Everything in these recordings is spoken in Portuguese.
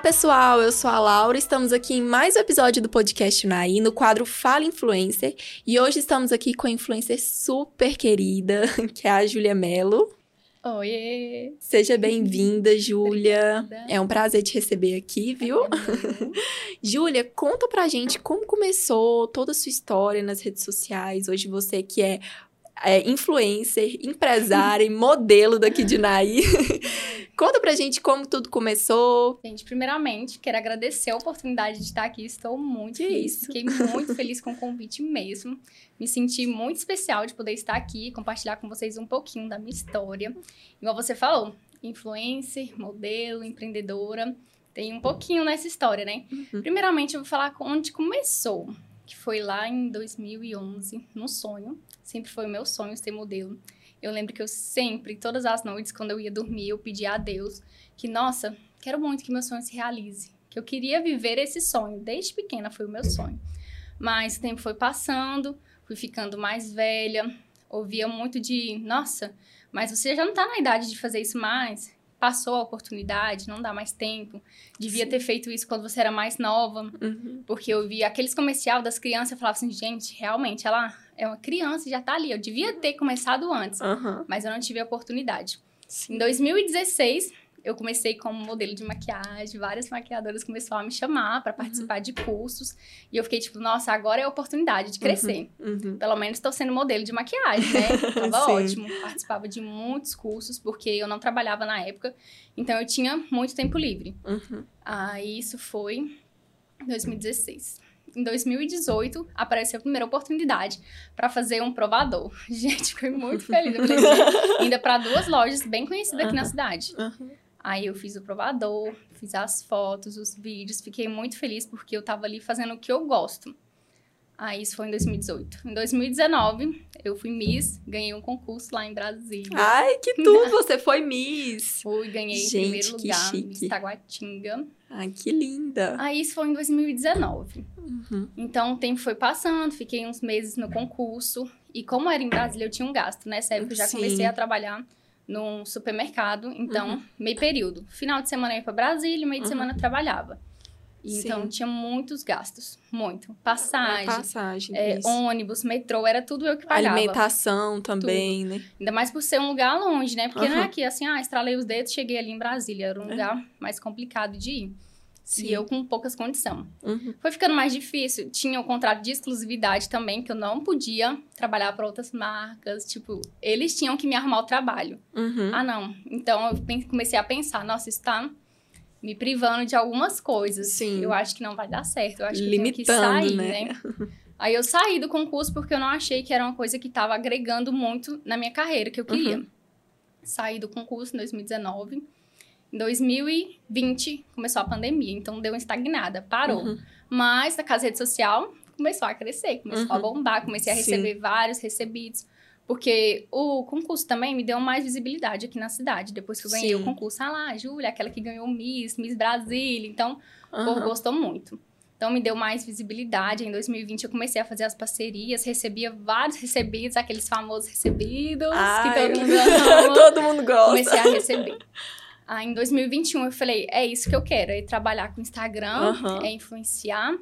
Olá, pessoal! Eu sou a Laura, estamos aqui em mais um episódio do podcast Unaí, no quadro Fala Influencer. E hoje estamos aqui com a influencer super querida, que é a Júlia Mello. Oi! Seja bem-vinda, Júlia. É um prazer te receber aqui, viu? Júlia, conta pra gente como começou toda a sua história nas redes sociais. Hoje você que é é, influencer, empresária e modelo daqui de Naí. Conta pra gente como tudo começou. Gente, primeiramente, quero agradecer a oportunidade de estar aqui. Estou muito que feliz. Isso. Fiquei muito feliz com o convite mesmo. Me senti muito especial de poder estar aqui e compartilhar com vocês um pouquinho da minha história. Igual você falou, influencer, modelo, empreendedora. Tem um pouquinho nessa história, né? Uhum. Primeiramente, eu vou falar onde começou. Que foi lá em 2011, num sonho. Sempre foi o meu sonho ser modelo. Eu lembro que eu sempre, todas as noites, quando eu ia dormir, eu pedia a Deus que, nossa, quero muito que meu sonho se realize. Que eu queria viver esse sonho. Desde pequena foi o meu sonho. Mas o tempo foi passando, fui ficando mais velha. Ouvia muito de, nossa, mas você já não tá na idade de fazer isso mais. Passou a oportunidade, não dá mais tempo. Devia Sim. ter feito isso quando você era mais nova. Uhum. Porque eu via aqueles comercial das crianças, eu falava assim, gente, realmente, ela é uma criança e já tá ali. Eu devia ter começado antes, Aham. mas eu não tive a oportunidade. Sim. Em 2016, eu comecei como modelo de maquiagem, várias maquiadoras começaram a me chamar para participar de cursos, e eu fiquei tipo, nossa, agora é a oportunidade de crescer. Uhum. Pelo menos estou sendo modelo de maquiagem, né? Tava ótimo. Participava de muitos cursos, porque eu não trabalhava na época, então eu tinha muito tempo livre. Uhum. Aí isso foi em 2016. Em 2018, apareceu a primeira oportunidade para fazer um provador. Gente, fiquei muito feliz. Eu falei, ainda para duas lojas bem conhecidas aqui na Aham. cidade. Uhum. Aí eu fiz o provador, fiz as fotos, os vídeos, fiquei muito feliz porque eu tava ali fazendo o que eu gosto. Aí isso foi em 2018. Em 2019, eu fui Miss, ganhei um concurso lá em Brasília. Ai, que tudo! Você foi Miss! Fui, ganhei em Gente, primeiro que lugar, chique. Miss Taguatinga. Ai, que linda! Aí isso foi em 2019. Uhum. Então o tempo foi passando, fiquei uns meses no concurso. E como era em Brasília, eu tinha um gasto. Nessa época eu já Sim. comecei a trabalhar num supermercado. Então, Uhum. meio período. Final de semana eu ia pra Brasília, meio de Uhum. semana eu trabalhava. E Sim. Então tinha muitos gastos. Muito. Passagem, Passagem. é, ônibus, metrô, era tudo eu que pagava. Alimentação também, né? Ainda mais por ser um lugar longe, né? Porque não é aqui assim, ah, estralei os dedos, cheguei ali em Brasília. Era um É. lugar mais complicado de ir. Sim. E eu com poucas condições. Uhum. Foi ficando mais difícil. Tinha o contrato de exclusividade também, que eu não podia trabalhar para outras marcas. Tipo, eles tinham que me arrumar o trabalho. Uhum. Ah, não. Então eu comecei a pensar: nossa, isso tá me privando de algumas coisas. Sim. Eu acho que não vai dar certo. Eu acho que eu tenho que Limitando, sair, né? né? Aí eu saí do concurso porque eu não achei que era uma coisa que estava agregando muito na minha carreira que eu queria. Uhum. Saí do concurso em 2019. Em 2020 começou a pandemia, então deu uma estagnada, parou. Uhum. Mas na casa rede social começou a crescer, começou a Uhum. bombar, comecei a Sim. receber vários recebidos. Porque o concurso também me deu mais visibilidade aqui na cidade. Depois que eu ganhei Sim. o concurso, ah lá, Júlia, aquela que ganhou Miss, Miss Brasília. Então, o povo gostou muito. Então, me deu mais visibilidade. Em 2020, eu comecei a fazer as parcerias, recebia vários recebidos, aqueles famosos recebidos Ai, que todo mundo ama. Todo mundo gosta. Comecei a receber. Aí, em 2021, eu falei, é isso que eu quero, é trabalhar com Instagram, Aham. é influenciar.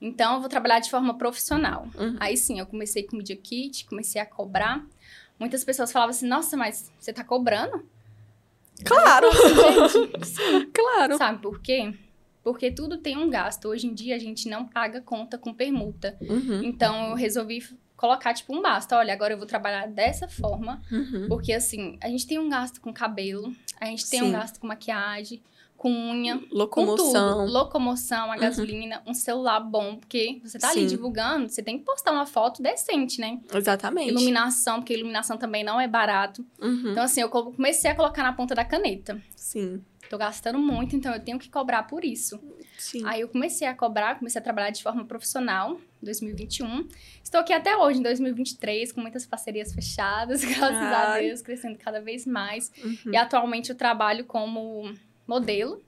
Então, eu vou trabalhar de forma profissional. Uhum. Aí, sim, eu comecei com Media Kit, comecei a cobrar. Muitas pessoas falavam assim, nossa, mas você tá cobrando? Claro, Gente, claro. Sabe por quê? Porque tudo tem um gasto. Hoje em dia, a gente não paga conta com permuta. Uhum. Então, eu resolvi colocar, tipo, um basta. Olha, agora eu vou trabalhar dessa forma. Uhum. Porque, assim, a gente tem um gasto com cabelo, a gente tem Sim. um gasto com maquiagem, com unha, com Locomoção. tudo. Locomoção, a Uhum. gasolina, um celular bom, porque você tá ali Sim. divulgando, você tem que postar uma foto decente, né? Exatamente. Iluminação, porque iluminação também não é barato. Uhum. Então, assim, eu co- comecei a colocar na ponta da caneta. Sim, Tô gastando muito, então eu tenho que cobrar por isso. sim. Aí eu comecei a cobrar, comecei a trabalhar de forma profissional, 2021. Estou aqui até hoje, em 2023, com muitas parcerias fechadas, graças a Ai. Deus, crescendo cada vez mais. Uhum. E atualmente eu trabalho como modelo,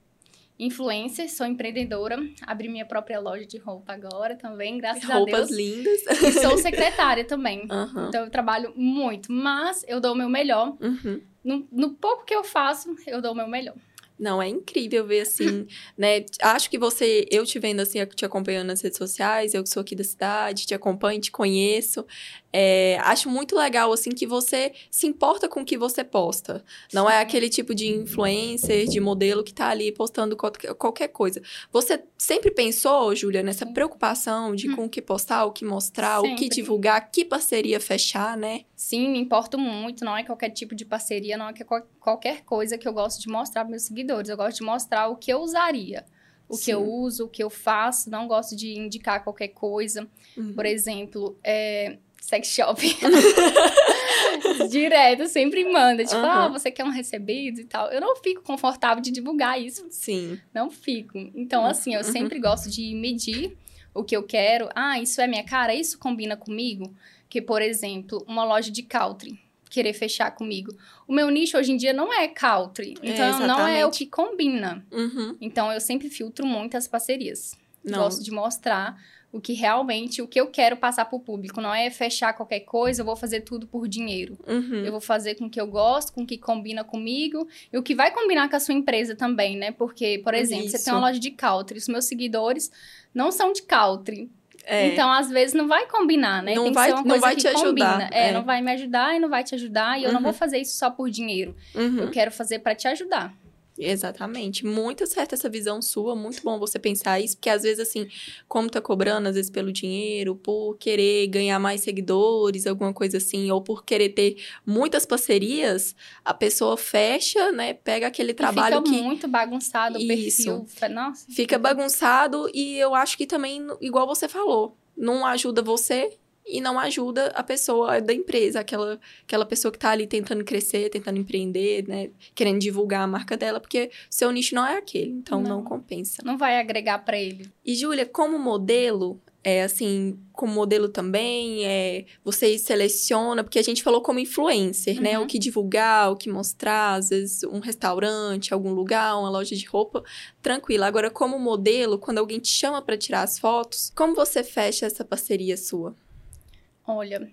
influencer, sou empreendedora, abri minha própria loja de roupa agora também, graças a Roupas Deus. lindas. E sou secretária também. Aham. Então eu trabalho muito, mas eu dou o meu melhor. Uhum. No, no pouco que eu faço, eu dou o meu melhor. Não, é incrível ver assim, né? Acho que você, eu te vendo assim, te acompanhando nas redes sociais, eu que sou aqui da cidade, te acompanho, te conheço. É, acho muito legal, assim, que você se importa com o que você posta. Não é aquele tipo de influencer, de modelo que tá ali postando qualquer, coisa. Você sempre pensou, Júlia, nessa preocupação de hum. com o que postar, o que mostrar, sempre. o que divulgar, que parceria fechar, né? Sim, me importo muito. Não é qualquer tipo de parceria, não é qualquer coisa que eu gosto de mostrar para meus seguidores. Eu gosto de mostrar o que eu usaria o Sim. que eu uso, o que eu faço, não gosto de indicar qualquer coisa. Uhum. Por exemplo, é, sex shop. Direto, sempre manda. Tipo, uhum. ah, você quer um recebido e tal. Eu não fico confortável de divulgar isso. Sim. Não fico. Então, uhum. assim, eu uhum. sempre gosto de medir o que eu quero. Ah, isso é minha cara? Isso combina comigo? Que, por exemplo, uma loja de country querer fechar comigo. O meu nicho hoje em dia não é country. É, então, é, não é o que combina. Uhum. Então, eu sempre filtro muitas parcerias. Não. Gosto de mostrar o que realmente, o que eu quero passar para o público. Não é fechar qualquer coisa, eu vou fazer tudo por dinheiro. Uhum. Eu vou fazer com o que eu gosto, com o que combina comigo e o que vai combinar com a sua empresa também, né? Porque, por exemplo, Isso. você tem uma loja de country, os meus seguidores não são de country. É. Então, às vezes, não vai combinar, né? Não Tem vai, não vai te combina. ajudar. É, é, não vai me ajudar e não vai te ajudar. E eu não vou uhum. fazer isso só por dinheiro. Uhum. Eu quero fazer para te ajudar. Exatamente. Muito certa essa visão sua, muito bom você pensar isso, porque às vezes, assim, como tá cobrando, às vezes pelo dinheiro, por querer ganhar mais seguidores, alguma coisa assim, ou por querer ter muitas parcerias, a pessoa fecha, né? Pega aquele trabalho fica que. muito bagunçado o isso. perfil. Nossa. Fica bagunçado e eu acho que também, igual você falou, não ajuda você e não ajuda a pessoa da empresa, aquela, aquela pessoa que está ali tentando crescer, tentando empreender, né? Querendo divulgar a marca dela, porque seu nicho não é aquele, então não, não compensa. Não vai agregar para ele. E, Júlia, como modelo, é assim, como modelo também, é, você seleciona, porque a gente falou como influencer, uhum. né? O uhum. que divulgar, o que mostrar, às vezes um restaurante, algum lugar, uma loja de roupa, tranquilo. Agora, como modelo, quando alguém te chama para tirar as fotos, como você fecha essa parceria sua? Olha,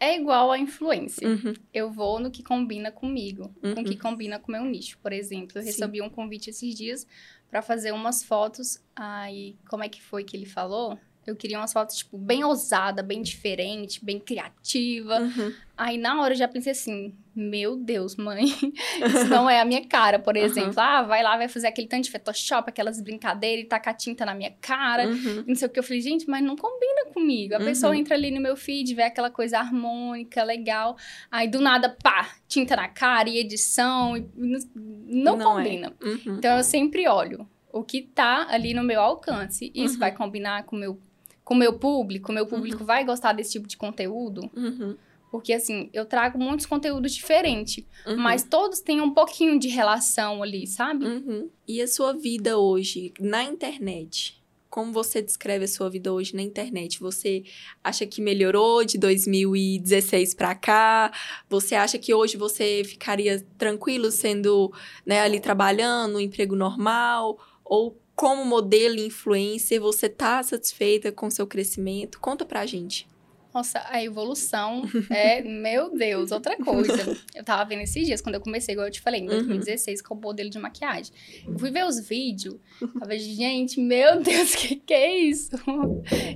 é igual a influência. Uhum. Eu vou no que combina comigo, uhum. com o que combina com o meu nicho. Por exemplo, eu Sim. recebi um convite esses dias para fazer umas fotos. Aí, como é que foi que ele falou? Eu queria umas fotos, tipo, bem ousada, bem diferente, bem criativa. Uhum. Aí, na hora, eu já pensei assim, meu Deus, mãe, isso não é a minha cara, por exemplo. Uhum. Ah, vai lá, vai fazer aquele tanto de Photoshop, aquelas brincadeiras e tacar tinta na minha cara. Uhum. Não sei o que. Eu falei, gente, mas não combina comigo. A uhum. pessoa entra ali no meu feed, vê aquela coisa harmônica, legal. Aí, do nada, pá, tinta na cara e edição. E não, não, é. combina. É. Então, eu sempre olho o que tá ali no meu alcance. Isso vai combinar com o meu com o meu público, meu público uhum. vai gostar desse tipo de conteúdo. Uhum. Porque, assim, eu trago muitos conteúdos diferentes, uhum. mas todos têm um pouquinho de relação ali, sabe? Uhum. E a sua vida hoje na internet? Como você descreve a sua vida hoje na internet? Você acha que melhorou de 2016 para cá? Você acha que hoje você ficaria tranquilo sendo né, ali trabalhando, um emprego normal? Ou como modelo influencer, você tá satisfeita com seu crescimento? Conta pra gente. Nossa, a evolução é, meu Deus, outra coisa. Eu tava vendo esses dias, quando eu comecei, igual eu te falei, em 2016, uhum. com o modelo de maquiagem. Eu fui ver os vídeos, tava, gente, meu Deus, que que é isso?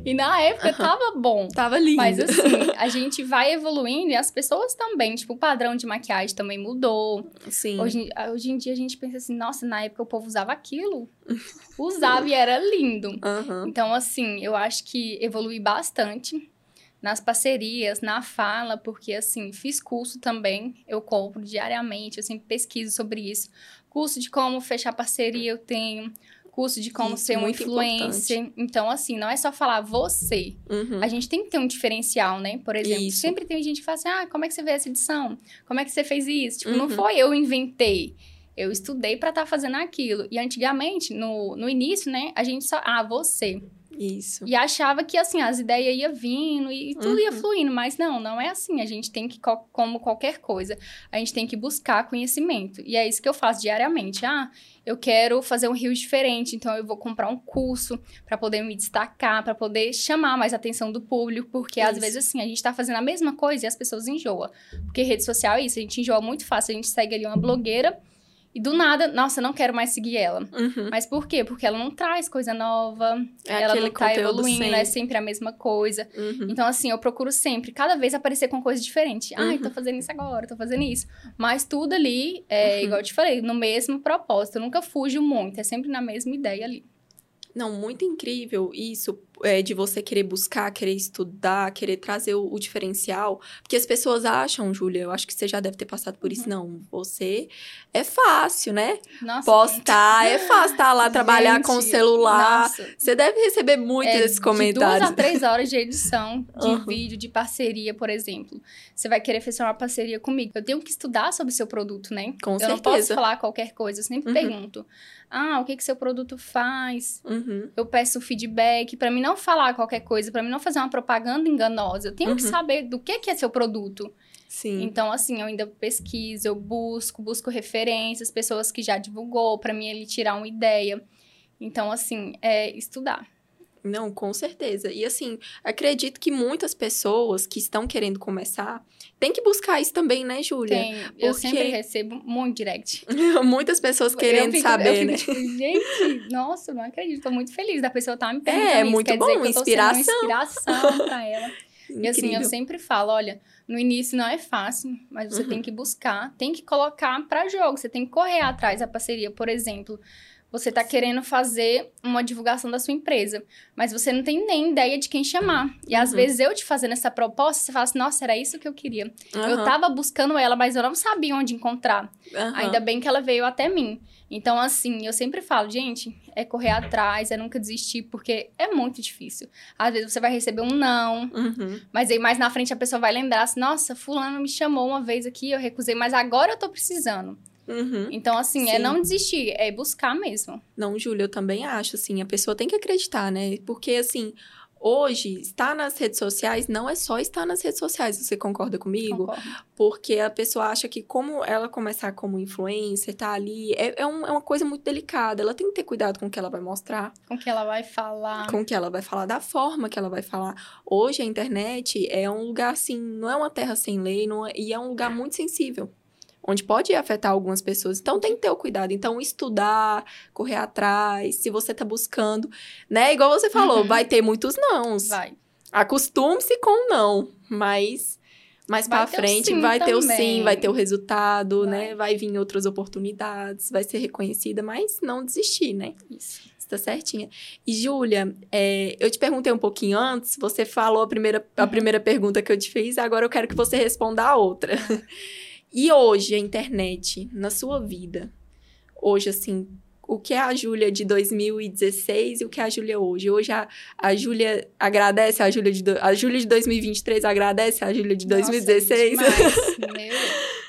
E na época tava bom. Tava lindo. Mas assim, a gente vai evoluindo e as pessoas também, tipo, o padrão de maquiagem também mudou. Sim. Hoje, hoje em dia a gente pensa assim, nossa, na época o povo usava aquilo. Usava e era lindo. Uhum. Então, assim, eu acho que evolui bastante nas parcerias, na fala, porque assim, fiz curso também, eu compro diariamente, eu sempre pesquiso sobre isso. Curso de como fechar parceria eu tenho, curso de como isso, ser um influencer. Importante. Então, assim, não é só falar você. Uhum. A gente tem que ter um diferencial, né? Por exemplo, isso. sempre tem gente que fala assim: ah, como é que você vê essa edição? Como é que você fez isso? Tipo, uhum. não foi eu inventei. Eu estudei para estar tá fazendo aquilo. E antigamente, no, no início, né, a gente só. Ah, você. Isso. E achava que, assim, as ideias iam vindo e tudo uhum. ia fluindo, mas não, não é assim. A gente tem que, como qualquer coisa, a gente tem que buscar conhecimento. E é isso que eu faço diariamente. Ah, eu quero fazer um rio diferente, então eu vou comprar um curso para poder me destacar, para poder chamar mais a atenção do público, porque isso. às vezes, assim, a gente tá fazendo a mesma coisa e as pessoas enjoam. Porque rede social é isso, a gente enjoa muito fácil. A gente segue ali uma blogueira E do nada, nossa, não quero mais seguir ela. Uhum. Mas por quê? Porque ela não traz coisa nova, É ela não tá evoluindo, sempre. é sempre a mesma coisa. Uhum. Então, assim, eu procuro sempre, cada vez aparecer com coisa diferente. Ai, Uhum. tô fazendo isso agora, tô fazendo isso. Mas tudo ali, é, Uhum. igual eu te falei, no mesmo propósito. Eu nunca fujo muito, é sempre na mesma ideia ali. Não, muito incrível isso é, de você querer buscar, querer estudar, querer trazer o, o diferencial. Porque as pessoas acham, Júlia, eu acho que você já deve ter passado por isso. Uhum. Não, você é fácil, né? Nossa. Postar, é fácil estar lá, trabalhar com o gente, celular. Nossa, Você deve receber muito é, desses De comentários. duas a três horas de edição de Uhum. vídeo, de parceria, por exemplo. Você vai querer fechar uma parceria comigo. Eu tenho que estudar sobre o seu produto, né? Com eu não posso certeza. falar qualquer coisa. Eu sempre Uhum. pergunto. Ah, o que que seu produto faz? Uhum, Eu peço feedback pra mim não falar qualquer coisa, pra mim não fazer uma propaganda enganosa. Eu tenho que Uhum. saber do que que é seu produto. sim. Então, assim, eu ainda pesquiso, eu busco, busco referências, pessoas que já divulgou, pra mim ele tirar uma ideia. Então, assim, é estudar. Não, com certeza. E assim, acredito que muitas pessoas que estão querendo começar têm que buscar isso também, né, Júlia? Tem, eu porque- sempre recebo muito direct. muitas pessoas querendo eu fico, saber, eu fico, né? tipo, gente, nossa, eu não acredito, tô muito feliz da pessoa estar me perguntando É, isso. muito Quer bom, dizer que eu tô inspiração. inspiração pra ela. E assim, eu sempre falo, olha, no início não é fácil, mas você Uhum. tem que buscar, tem que colocar pra jogo, você tem que correr atrás da parceria, por exemplo. Você tá querendo fazer uma divulgação da sua empresa, mas você não tem nem ideia de quem chamar. E às Uhum. vezes eu te fazendo essa proposta, você fala assim, nossa, era isso que eu queria. Eu Aham, tava buscando ela, mas eu não sabia onde encontrar. aham. Ainda bem que ela veio até mim. Então, assim, eu sempre falo, gente, é correr atrás, é nunca desistir, porque é muito difícil. Às vezes você vai receber um não, Uhum. mas aí mais na frente a pessoa vai lembrar assim, nossa, fulano me chamou uma vez aqui, eu recusei, mas agora eu tô precisando. Uhum. Então, assim, é Sim. não desistir, é buscar mesmo. Não, Júlia, eu também acho, assim, a pessoa tem que acreditar, né? Porque, assim, hoje, estar nas redes sociais não é só estar nas redes sociais, você concorda comigo? Concordo. Porque a pessoa acha que como ela começar como influencer, tá ali, é, é, um- é uma coisa muito delicada. Ela tem que ter cuidado com o que ela vai mostrar, Com o que ela vai falar. com o que ela vai falar, da forma que ela vai falar. Hoje a internet é um lugar, assim, não é uma terra sem lei, não é- e é um lugar muito sensível. Onde pode afetar algumas pessoas. Então tem que ter o cuidado. Então, estudar, correr atrás, se você tá buscando, né? Igual você falou, Uhum. vai ter muitos nãos. Vai. Acostume-se com não, mas mais o frente vai ter o também. sim, vai ter o resultado, Vai. né? Vai vir outras oportunidades, vai ser reconhecida, mas não desistir, né? Isso. Você tá certinha. E, Júlia, é, eu te perguntei um pouquinho antes, você falou a primeira, a Uhum. primeira pergunta que eu te fiz, agora eu quero que você responda a outra. E hoje, a internet, na sua vida, hoje, assim, o que é a Júlia de 2016 e o que é a Júlia hoje? Hoje a, a Júlia agradece a Júlia de, do- a Júlia de 2023 agradece a Júlia de 2016? Nossa. Meu Deus.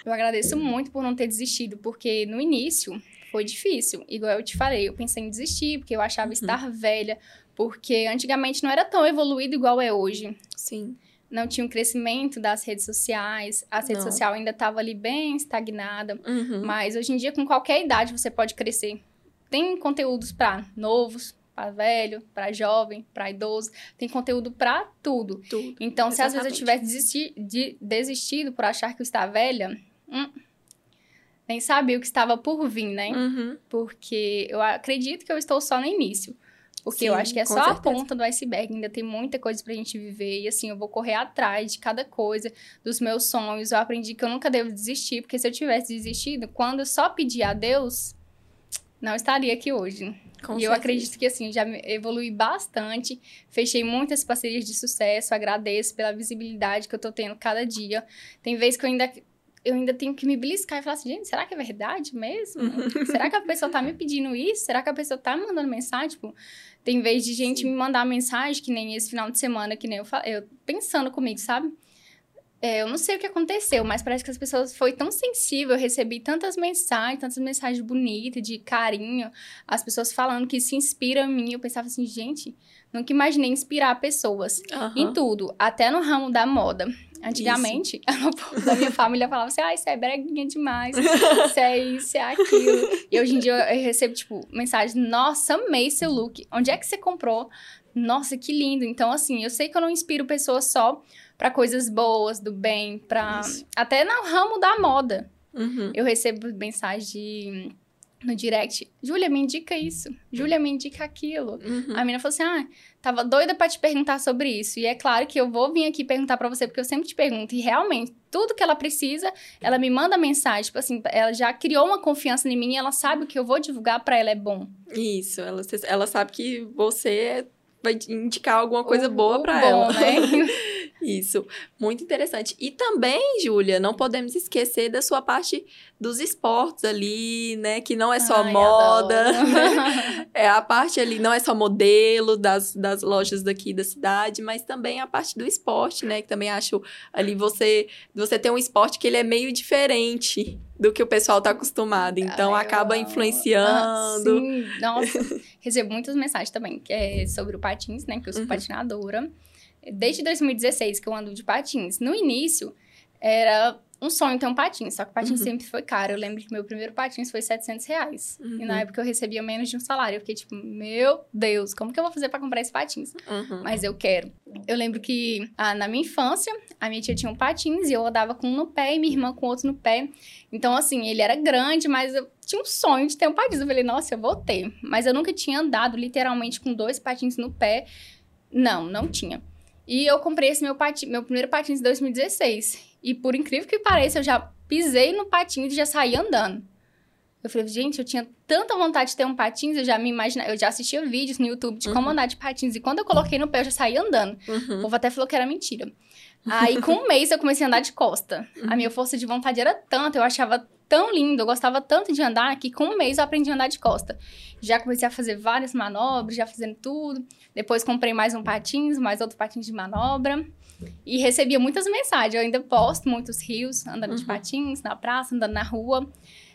Eu agradeço muito por não ter desistido, porque no início foi difícil. Igual eu te falei, eu pensei em desistir, porque eu achava Uhum. estar velha, porque antigamente não era tão evoluído igual é hoje. Sim. Não tinha um crescimento das redes sociais, a rede social ainda estava ali bem estagnada. Uhum. Mas hoje em dia, com qualquer idade, você pode crescer. Tem conteúdos para novos, para velho, para jovem, para idoso. Tem conteúdo para tudo. Tudo. Então, se às vezes eu Exatamente. tivesse desisti- de- desistido por achar que eu estava velha, hum, nem sabia o que estava por vir, né? Uhum. Porque eu acredito que eu estou só no início. Porque eu Sim, acho que é só a certeza. ponta do iceberg, ainda tem muita coisa pra gente viver. E assim, eu vou correr atrás de cada coisa, dos meus sonhos. Eu aprendi que eu nunca devo desistir, porque se eu tivesse desistido, quando eu só pedir a Deus, não estaria aqui hoje. Com e eu certeza. acredito que assim, já evolui bastante. Fechei muitas parcerias de sucesso, agradeço pela visibilidade que eu tô tendo cada dia. Tem vezes que eu ainda eu ainda tenho que me beliscar e falar assim, gente, será que é verdade mesmo? será que a pessoa tá me pedindo isso? Será que a pessoa tá me mandando mensagem? Tipo, tem vez de gente Sim. me mandar mensagem, que nem esse final de semana, que nem eu eu pensando comigo, sabe? É, eu não sei o que aconteceu, mas parece que as pessoas foi tão sensível, eu recebi tantas mensagens, tantas mensagens bonitas, de carinho, as pessoas falando que se inspiram em mim. Eu pensava assim, gente, nunca imaginei inspirar pessoas Aham. em tudo, até no ramo da moda. Antigamente, o povo da minha família falava assim, ah, isso é breguinha demais, isso é isso, isso é aquilo. E hoje em dia eu recebo, tipo, mensagem, nossa, amei seu look, onde é que você comprou? Nossa, que lindo. Então, assim, eu sei que eu não inspiro pessoas só pra coisas boas, do bem, pra... Isso. Até no ramo da moda. Uhum. Eu recebo mensagem de no direct, Júlia, me indica isso. Júlia, me indica aquilo. Uhum. A menina falou assim: ah, tava doida pra te perguntar sobre isso. E é claro que eu vou vir aqui perguntar pra você, porque eu sempre te pergunto. E realmente, tudo que ela precisa, ela me manda mensagem. Tipo assim, ela já criou uma confiança em mim e ela sabe que eu vou divulgar pra ela é bom. Isso, ela, ela sabe que você vai indicar alguma coisa O- boa bom, ela. né? Isso, muito interessante. E também, Júlia, não podemos esquecer da sua parte dos esportes ali, né? Que não é só Ai, moda, né? É a parte ali, não é só modelo das, das lojas daqui da cidade, mas também a parte do esporte, né? Que também acho ali você, você tem um esporte que ele é meio diferente do que o pessoal tá acostumado. Então Ai, acaba influenciando. Ah, sim, nossa. Recebo muitas mensagens também, que é sobre o patins, né? Que eu sou Uhum. patinadora. Desde 2016 que eu ando de patins. No início, era um sonho ter um patins, só que o patins Uhum. sempre foi caro. Eu lembro que meu primeiro patins foi 700 reais. E Uhum. na época eu recebia menos de um salário. Eu fiquei tipo, meu Deus, como que eu vou fazer pra comprar esse patins? Uhum. Mas eu quero. Eu lembro que ah, na minha infância, a minha tia tinha um patins e eu andava com um no pé e minha irmã com outro no pé. Então, assim, ele era grande, mas eu tinha um sonho de ter um patins. Eu falei, nossa, eu vou ter. Mas eu nunca tinha andado literalmente com dois patins no pé. Não, não tinha. E eu comprei esse meu, meu primeiro patins em 2016. E por incrível que pareça, eu já pisei no patins e já saí andando. Eu falei, gente, eu tinha tanta vontade de ter um patins, eu já me imaginava, eu já assistia vídeos no YouTube de como Uhum. andar de patins. E quando eu coloquei no pé, eu já saí andando. O Uhum. povo até falou que era mentira. Aí, com um mês, eu comecei a andar de costa. Uhum. A minha força de vontade era tanta, eu achava tão lindo, eu gostava tanto de andar, que com um mês eu aprendi a andar de costa. Já comecei a fazer várias manobras, já fazendo tudo. Depois comprei mais um patins, mais outro patins de manobra. E recebia muitas mensagens. Eu ainda posto muitos rios, andando de Uhum. patins, na praça, andando na rua.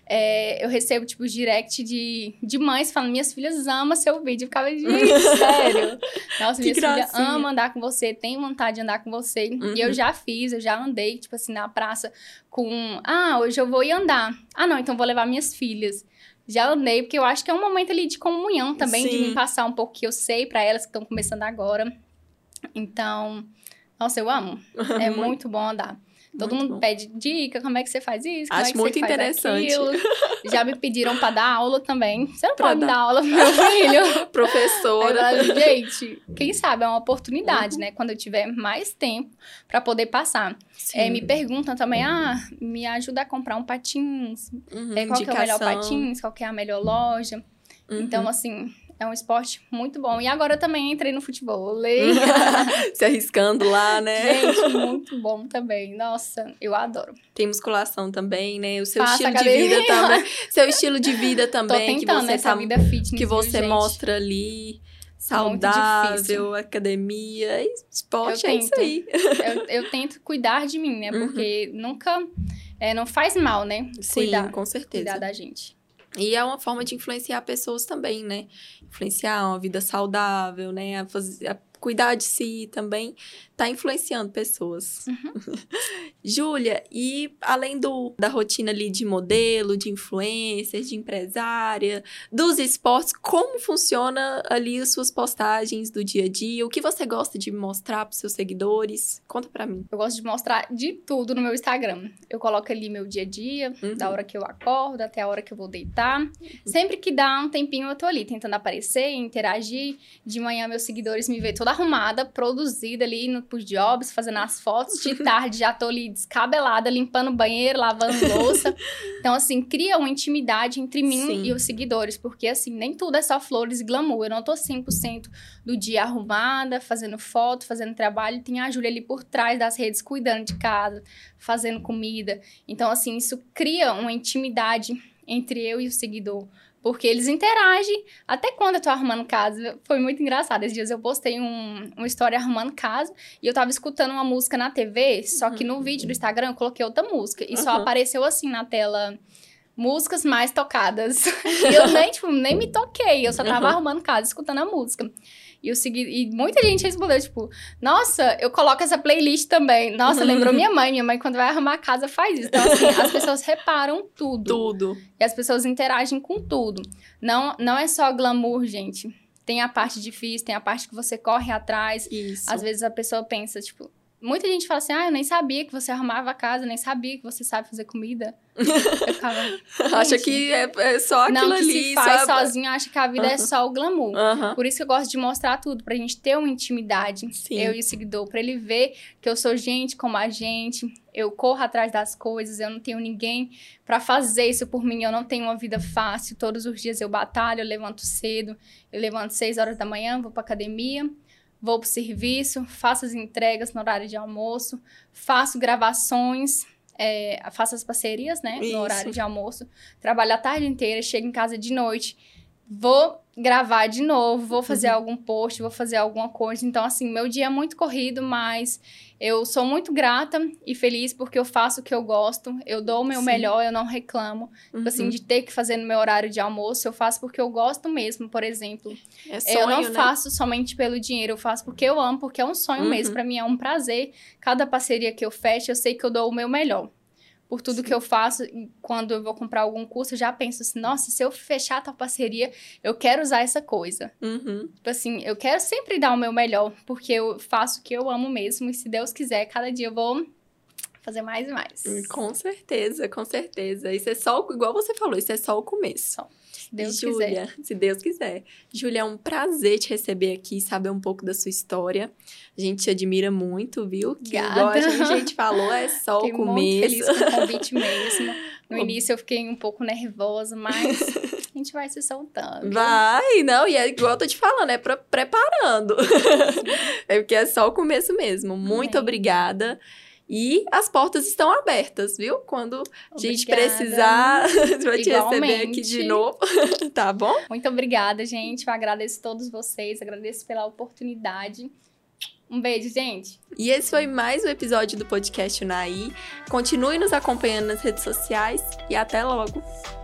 É, eu recebo, tipo, direct de, de mães falando, minhas filhas amam seu vídeo. Eu ficava, gente, sério. Nossa, filhas gracinha. amam andar com você, tem vontade de andar com você. Uhum. E eu já fiz, eu já andei, tipo assim, na praça com... Ah, hoje eu vou ir andar. Ah, não, então vou levar minhas filhas. Já andei, porque eu acho que é um momento ali de comunhão também, de Sim. me passar um pouco que eu sei pra elas que estão começando agora. Então, nossa, eu amo. É muito bom andar. Todo Muito mundo bom. pede dica, como é que você faz isso, como Acho é que muito você faz interessante. aquilo. Já me pediram pra dar aula também. Você não Pra pode dar- dar aula pro meu filho. Aí eu Professora. gente, quem sabe é uma Uhum. oportunidade, né? Quando eu tiver mais tempo pra poder passar. É, me perguntam também, ah, me ajuda a comprar um patins. Uhum, É, qual é o melhor patins? Qual é a melhor loja? Uhum. Então, assim, é um esporte muito bom. E agora eu também entrei no futebol. Se arriscando lá, né? Gente, muito bom também. Nossa, eu adoro. Tem musculação também, né? O seu Faço estilo de vida também. Seu estilo de vida Tô também, que tentando você essa tá vida fitness. que você gente? mostra ali. Saudável, academia, esporte Eu é isso tento. aí. Eu, eu tento cuidar de mim, né? Uhum. Porque nunca... é, não faz mal, né? Sim, Cuidar, com certeza. cuidar da gente. E é uma forma de influenciar pessoas também, né? Influenciar uma vida saudável, né? A fazer, a cuidar de si também tá influenciando pessoas. Uhum. Júlia, e além do, da rotina ali de modelo, de influencer, de empresária, dos esportes, como funciona ali as suas postagens do dia a dia? O que você gosta de mostrar para seus seguidores? Conta pra mim. Eu gosto de mostrar de tudo no meu Instagram. Eu coloco ali meu dia a dia, Uhum. da hora que eu acordo até a hora que eu vou deitar. Sempre que dá um tempinho, eu tô ali tentando aparecer, interagir. De manhã, meus seguidores me veem toda arrumada, produzida ali no pros jobs, fazendo as fotos. De tarde, já tô ali descabelada, limpando o banheiro, lavando louça. Então, assim, cria uma intimidade entre mim Sim. e os seguidores. Porque, assim, nem tudo é só flores e glamour. Eu não tô 100% do dia arrumada, fazendo foto, fazendo trabalho. Tem a Júlia ali por trás das redes, cuidando de casa, fazendo comida. Então, assim, isso cria uma intimidade entre eu e o seguidor. Porque eles interagem até quando eu tô arrumando casa. Foi muito engraçado. Esses dias eu postei um, uma história arrumando casa e eu tava escutando uma música na TV, só que no vídeo do Instagram eu coloquei outra música. E só Uhum. apareceu assim na tela. Músicas mais tocadas. e eu nem, tipo, nem me toquei. Eu só tava Uhum. arrumando casa, escutando a música. E, eu segui, e muita gente respondeu, tipo, nossa, eu coloco essa playlist também. Nossa, lembrou minha mãe. Minha mãe, quando vai arrumar a casa, faz isso. Então, assim, as pessoas reparam tudo. Tudo. E as pessoas interagem com tudo. Não, não é só glamour, gente. Tem a parte difícil, tem a parte que você corre atrás. Isso. Às vezes a pessoa pensa, tipo, Muita gente fala assim: ah, eu nem sabia que você arrumava a casa, nem sabia que você sabe fazer comida. Eu ficava. acha que é, é só aquilo não, que ali. se faz sozinho, acha que a vida é só o glamour. Aham. Por isso que eu gosto de mostrar tudo, pra gente ter uma intimidade, Sim. eu e o seguidor, pra ele ver que eu sou gente como a gente, eu corro atrás das coisas, eu não tenho ninguém pra fazer isso por mim, eu não tenho uma vida fácil, todos os dias eu batalho, eu levanto cedo, eu levanto 6 horas da manhã, vou pra academia, vou pro serviço, faço as entregas no horário de almoço, faço gravações, é, faço as parcerias, né, Isso. no horário de almoço, trabalho a tarde inteira, chego em casa de noite, vou gravar de novo, vou fazer Uhum. algum post, vou fazer alguma coisa. Então, assim, meu dia é muito corrido, mas eu sou muito grata e feliz porque eu faço o que eu gosto, eu dou o meu Sim. melhor, eu não reclamo. Tipo assim, Uhum. de ter que fazer no meu horário de almoço, eu faço porque eu gosto mesmo, por exemplo. É sonho, eu não né? faço somente pelo dinheiro, eu faço porque eu amo, porque é um sonho Uhum. mesmo. Pra mim é um prazer. Cada parceria que eu fecho, eu sei que eu dou o meu melhor. Por tudo Sim. que eu faço, quando eu vou comprar algum curso, eu já penso assim: nossa, se eu fechar tal parceria, eu quero usar essa coisa. Uhum. Tipo assim, eu quero sempre dar o meu melhor, porque eu faço o que eu amo mesmo. E se Deus quiser, cada dia eu vou fazer mais e mais. Com certeza, com certeza. Isso é só, igual você falou, isso é só o começo. Só. Se Deus quiser. Se Deus quiser. Júlia, é um prazer te receber aqui, saber um pouco da sua história. A gente te admira muito, viu? Que igual a Obrigada. gente, falou, é só Fiquei o muito começo. feliz com o convite mesmo. No início eu fiquei um pouco nervosa, mas a gente vai se soltando. Vai, não, e é igual eu tô te falando, é pra, preparando. é porque é só o começo mesmo. Muito Amém. obrigada. E as portas estão abertas, viu? Quando a gente precisar, vai te receber aqui de novo, tá bom? Muito obrigada, gente. Eu agradeço a todos vocês, agradeço pela oportunidade. Um beijo, gente. E esse foi mais um episódio do podcast Unai. Continue nos acompanhando nas redes sociais e até logo!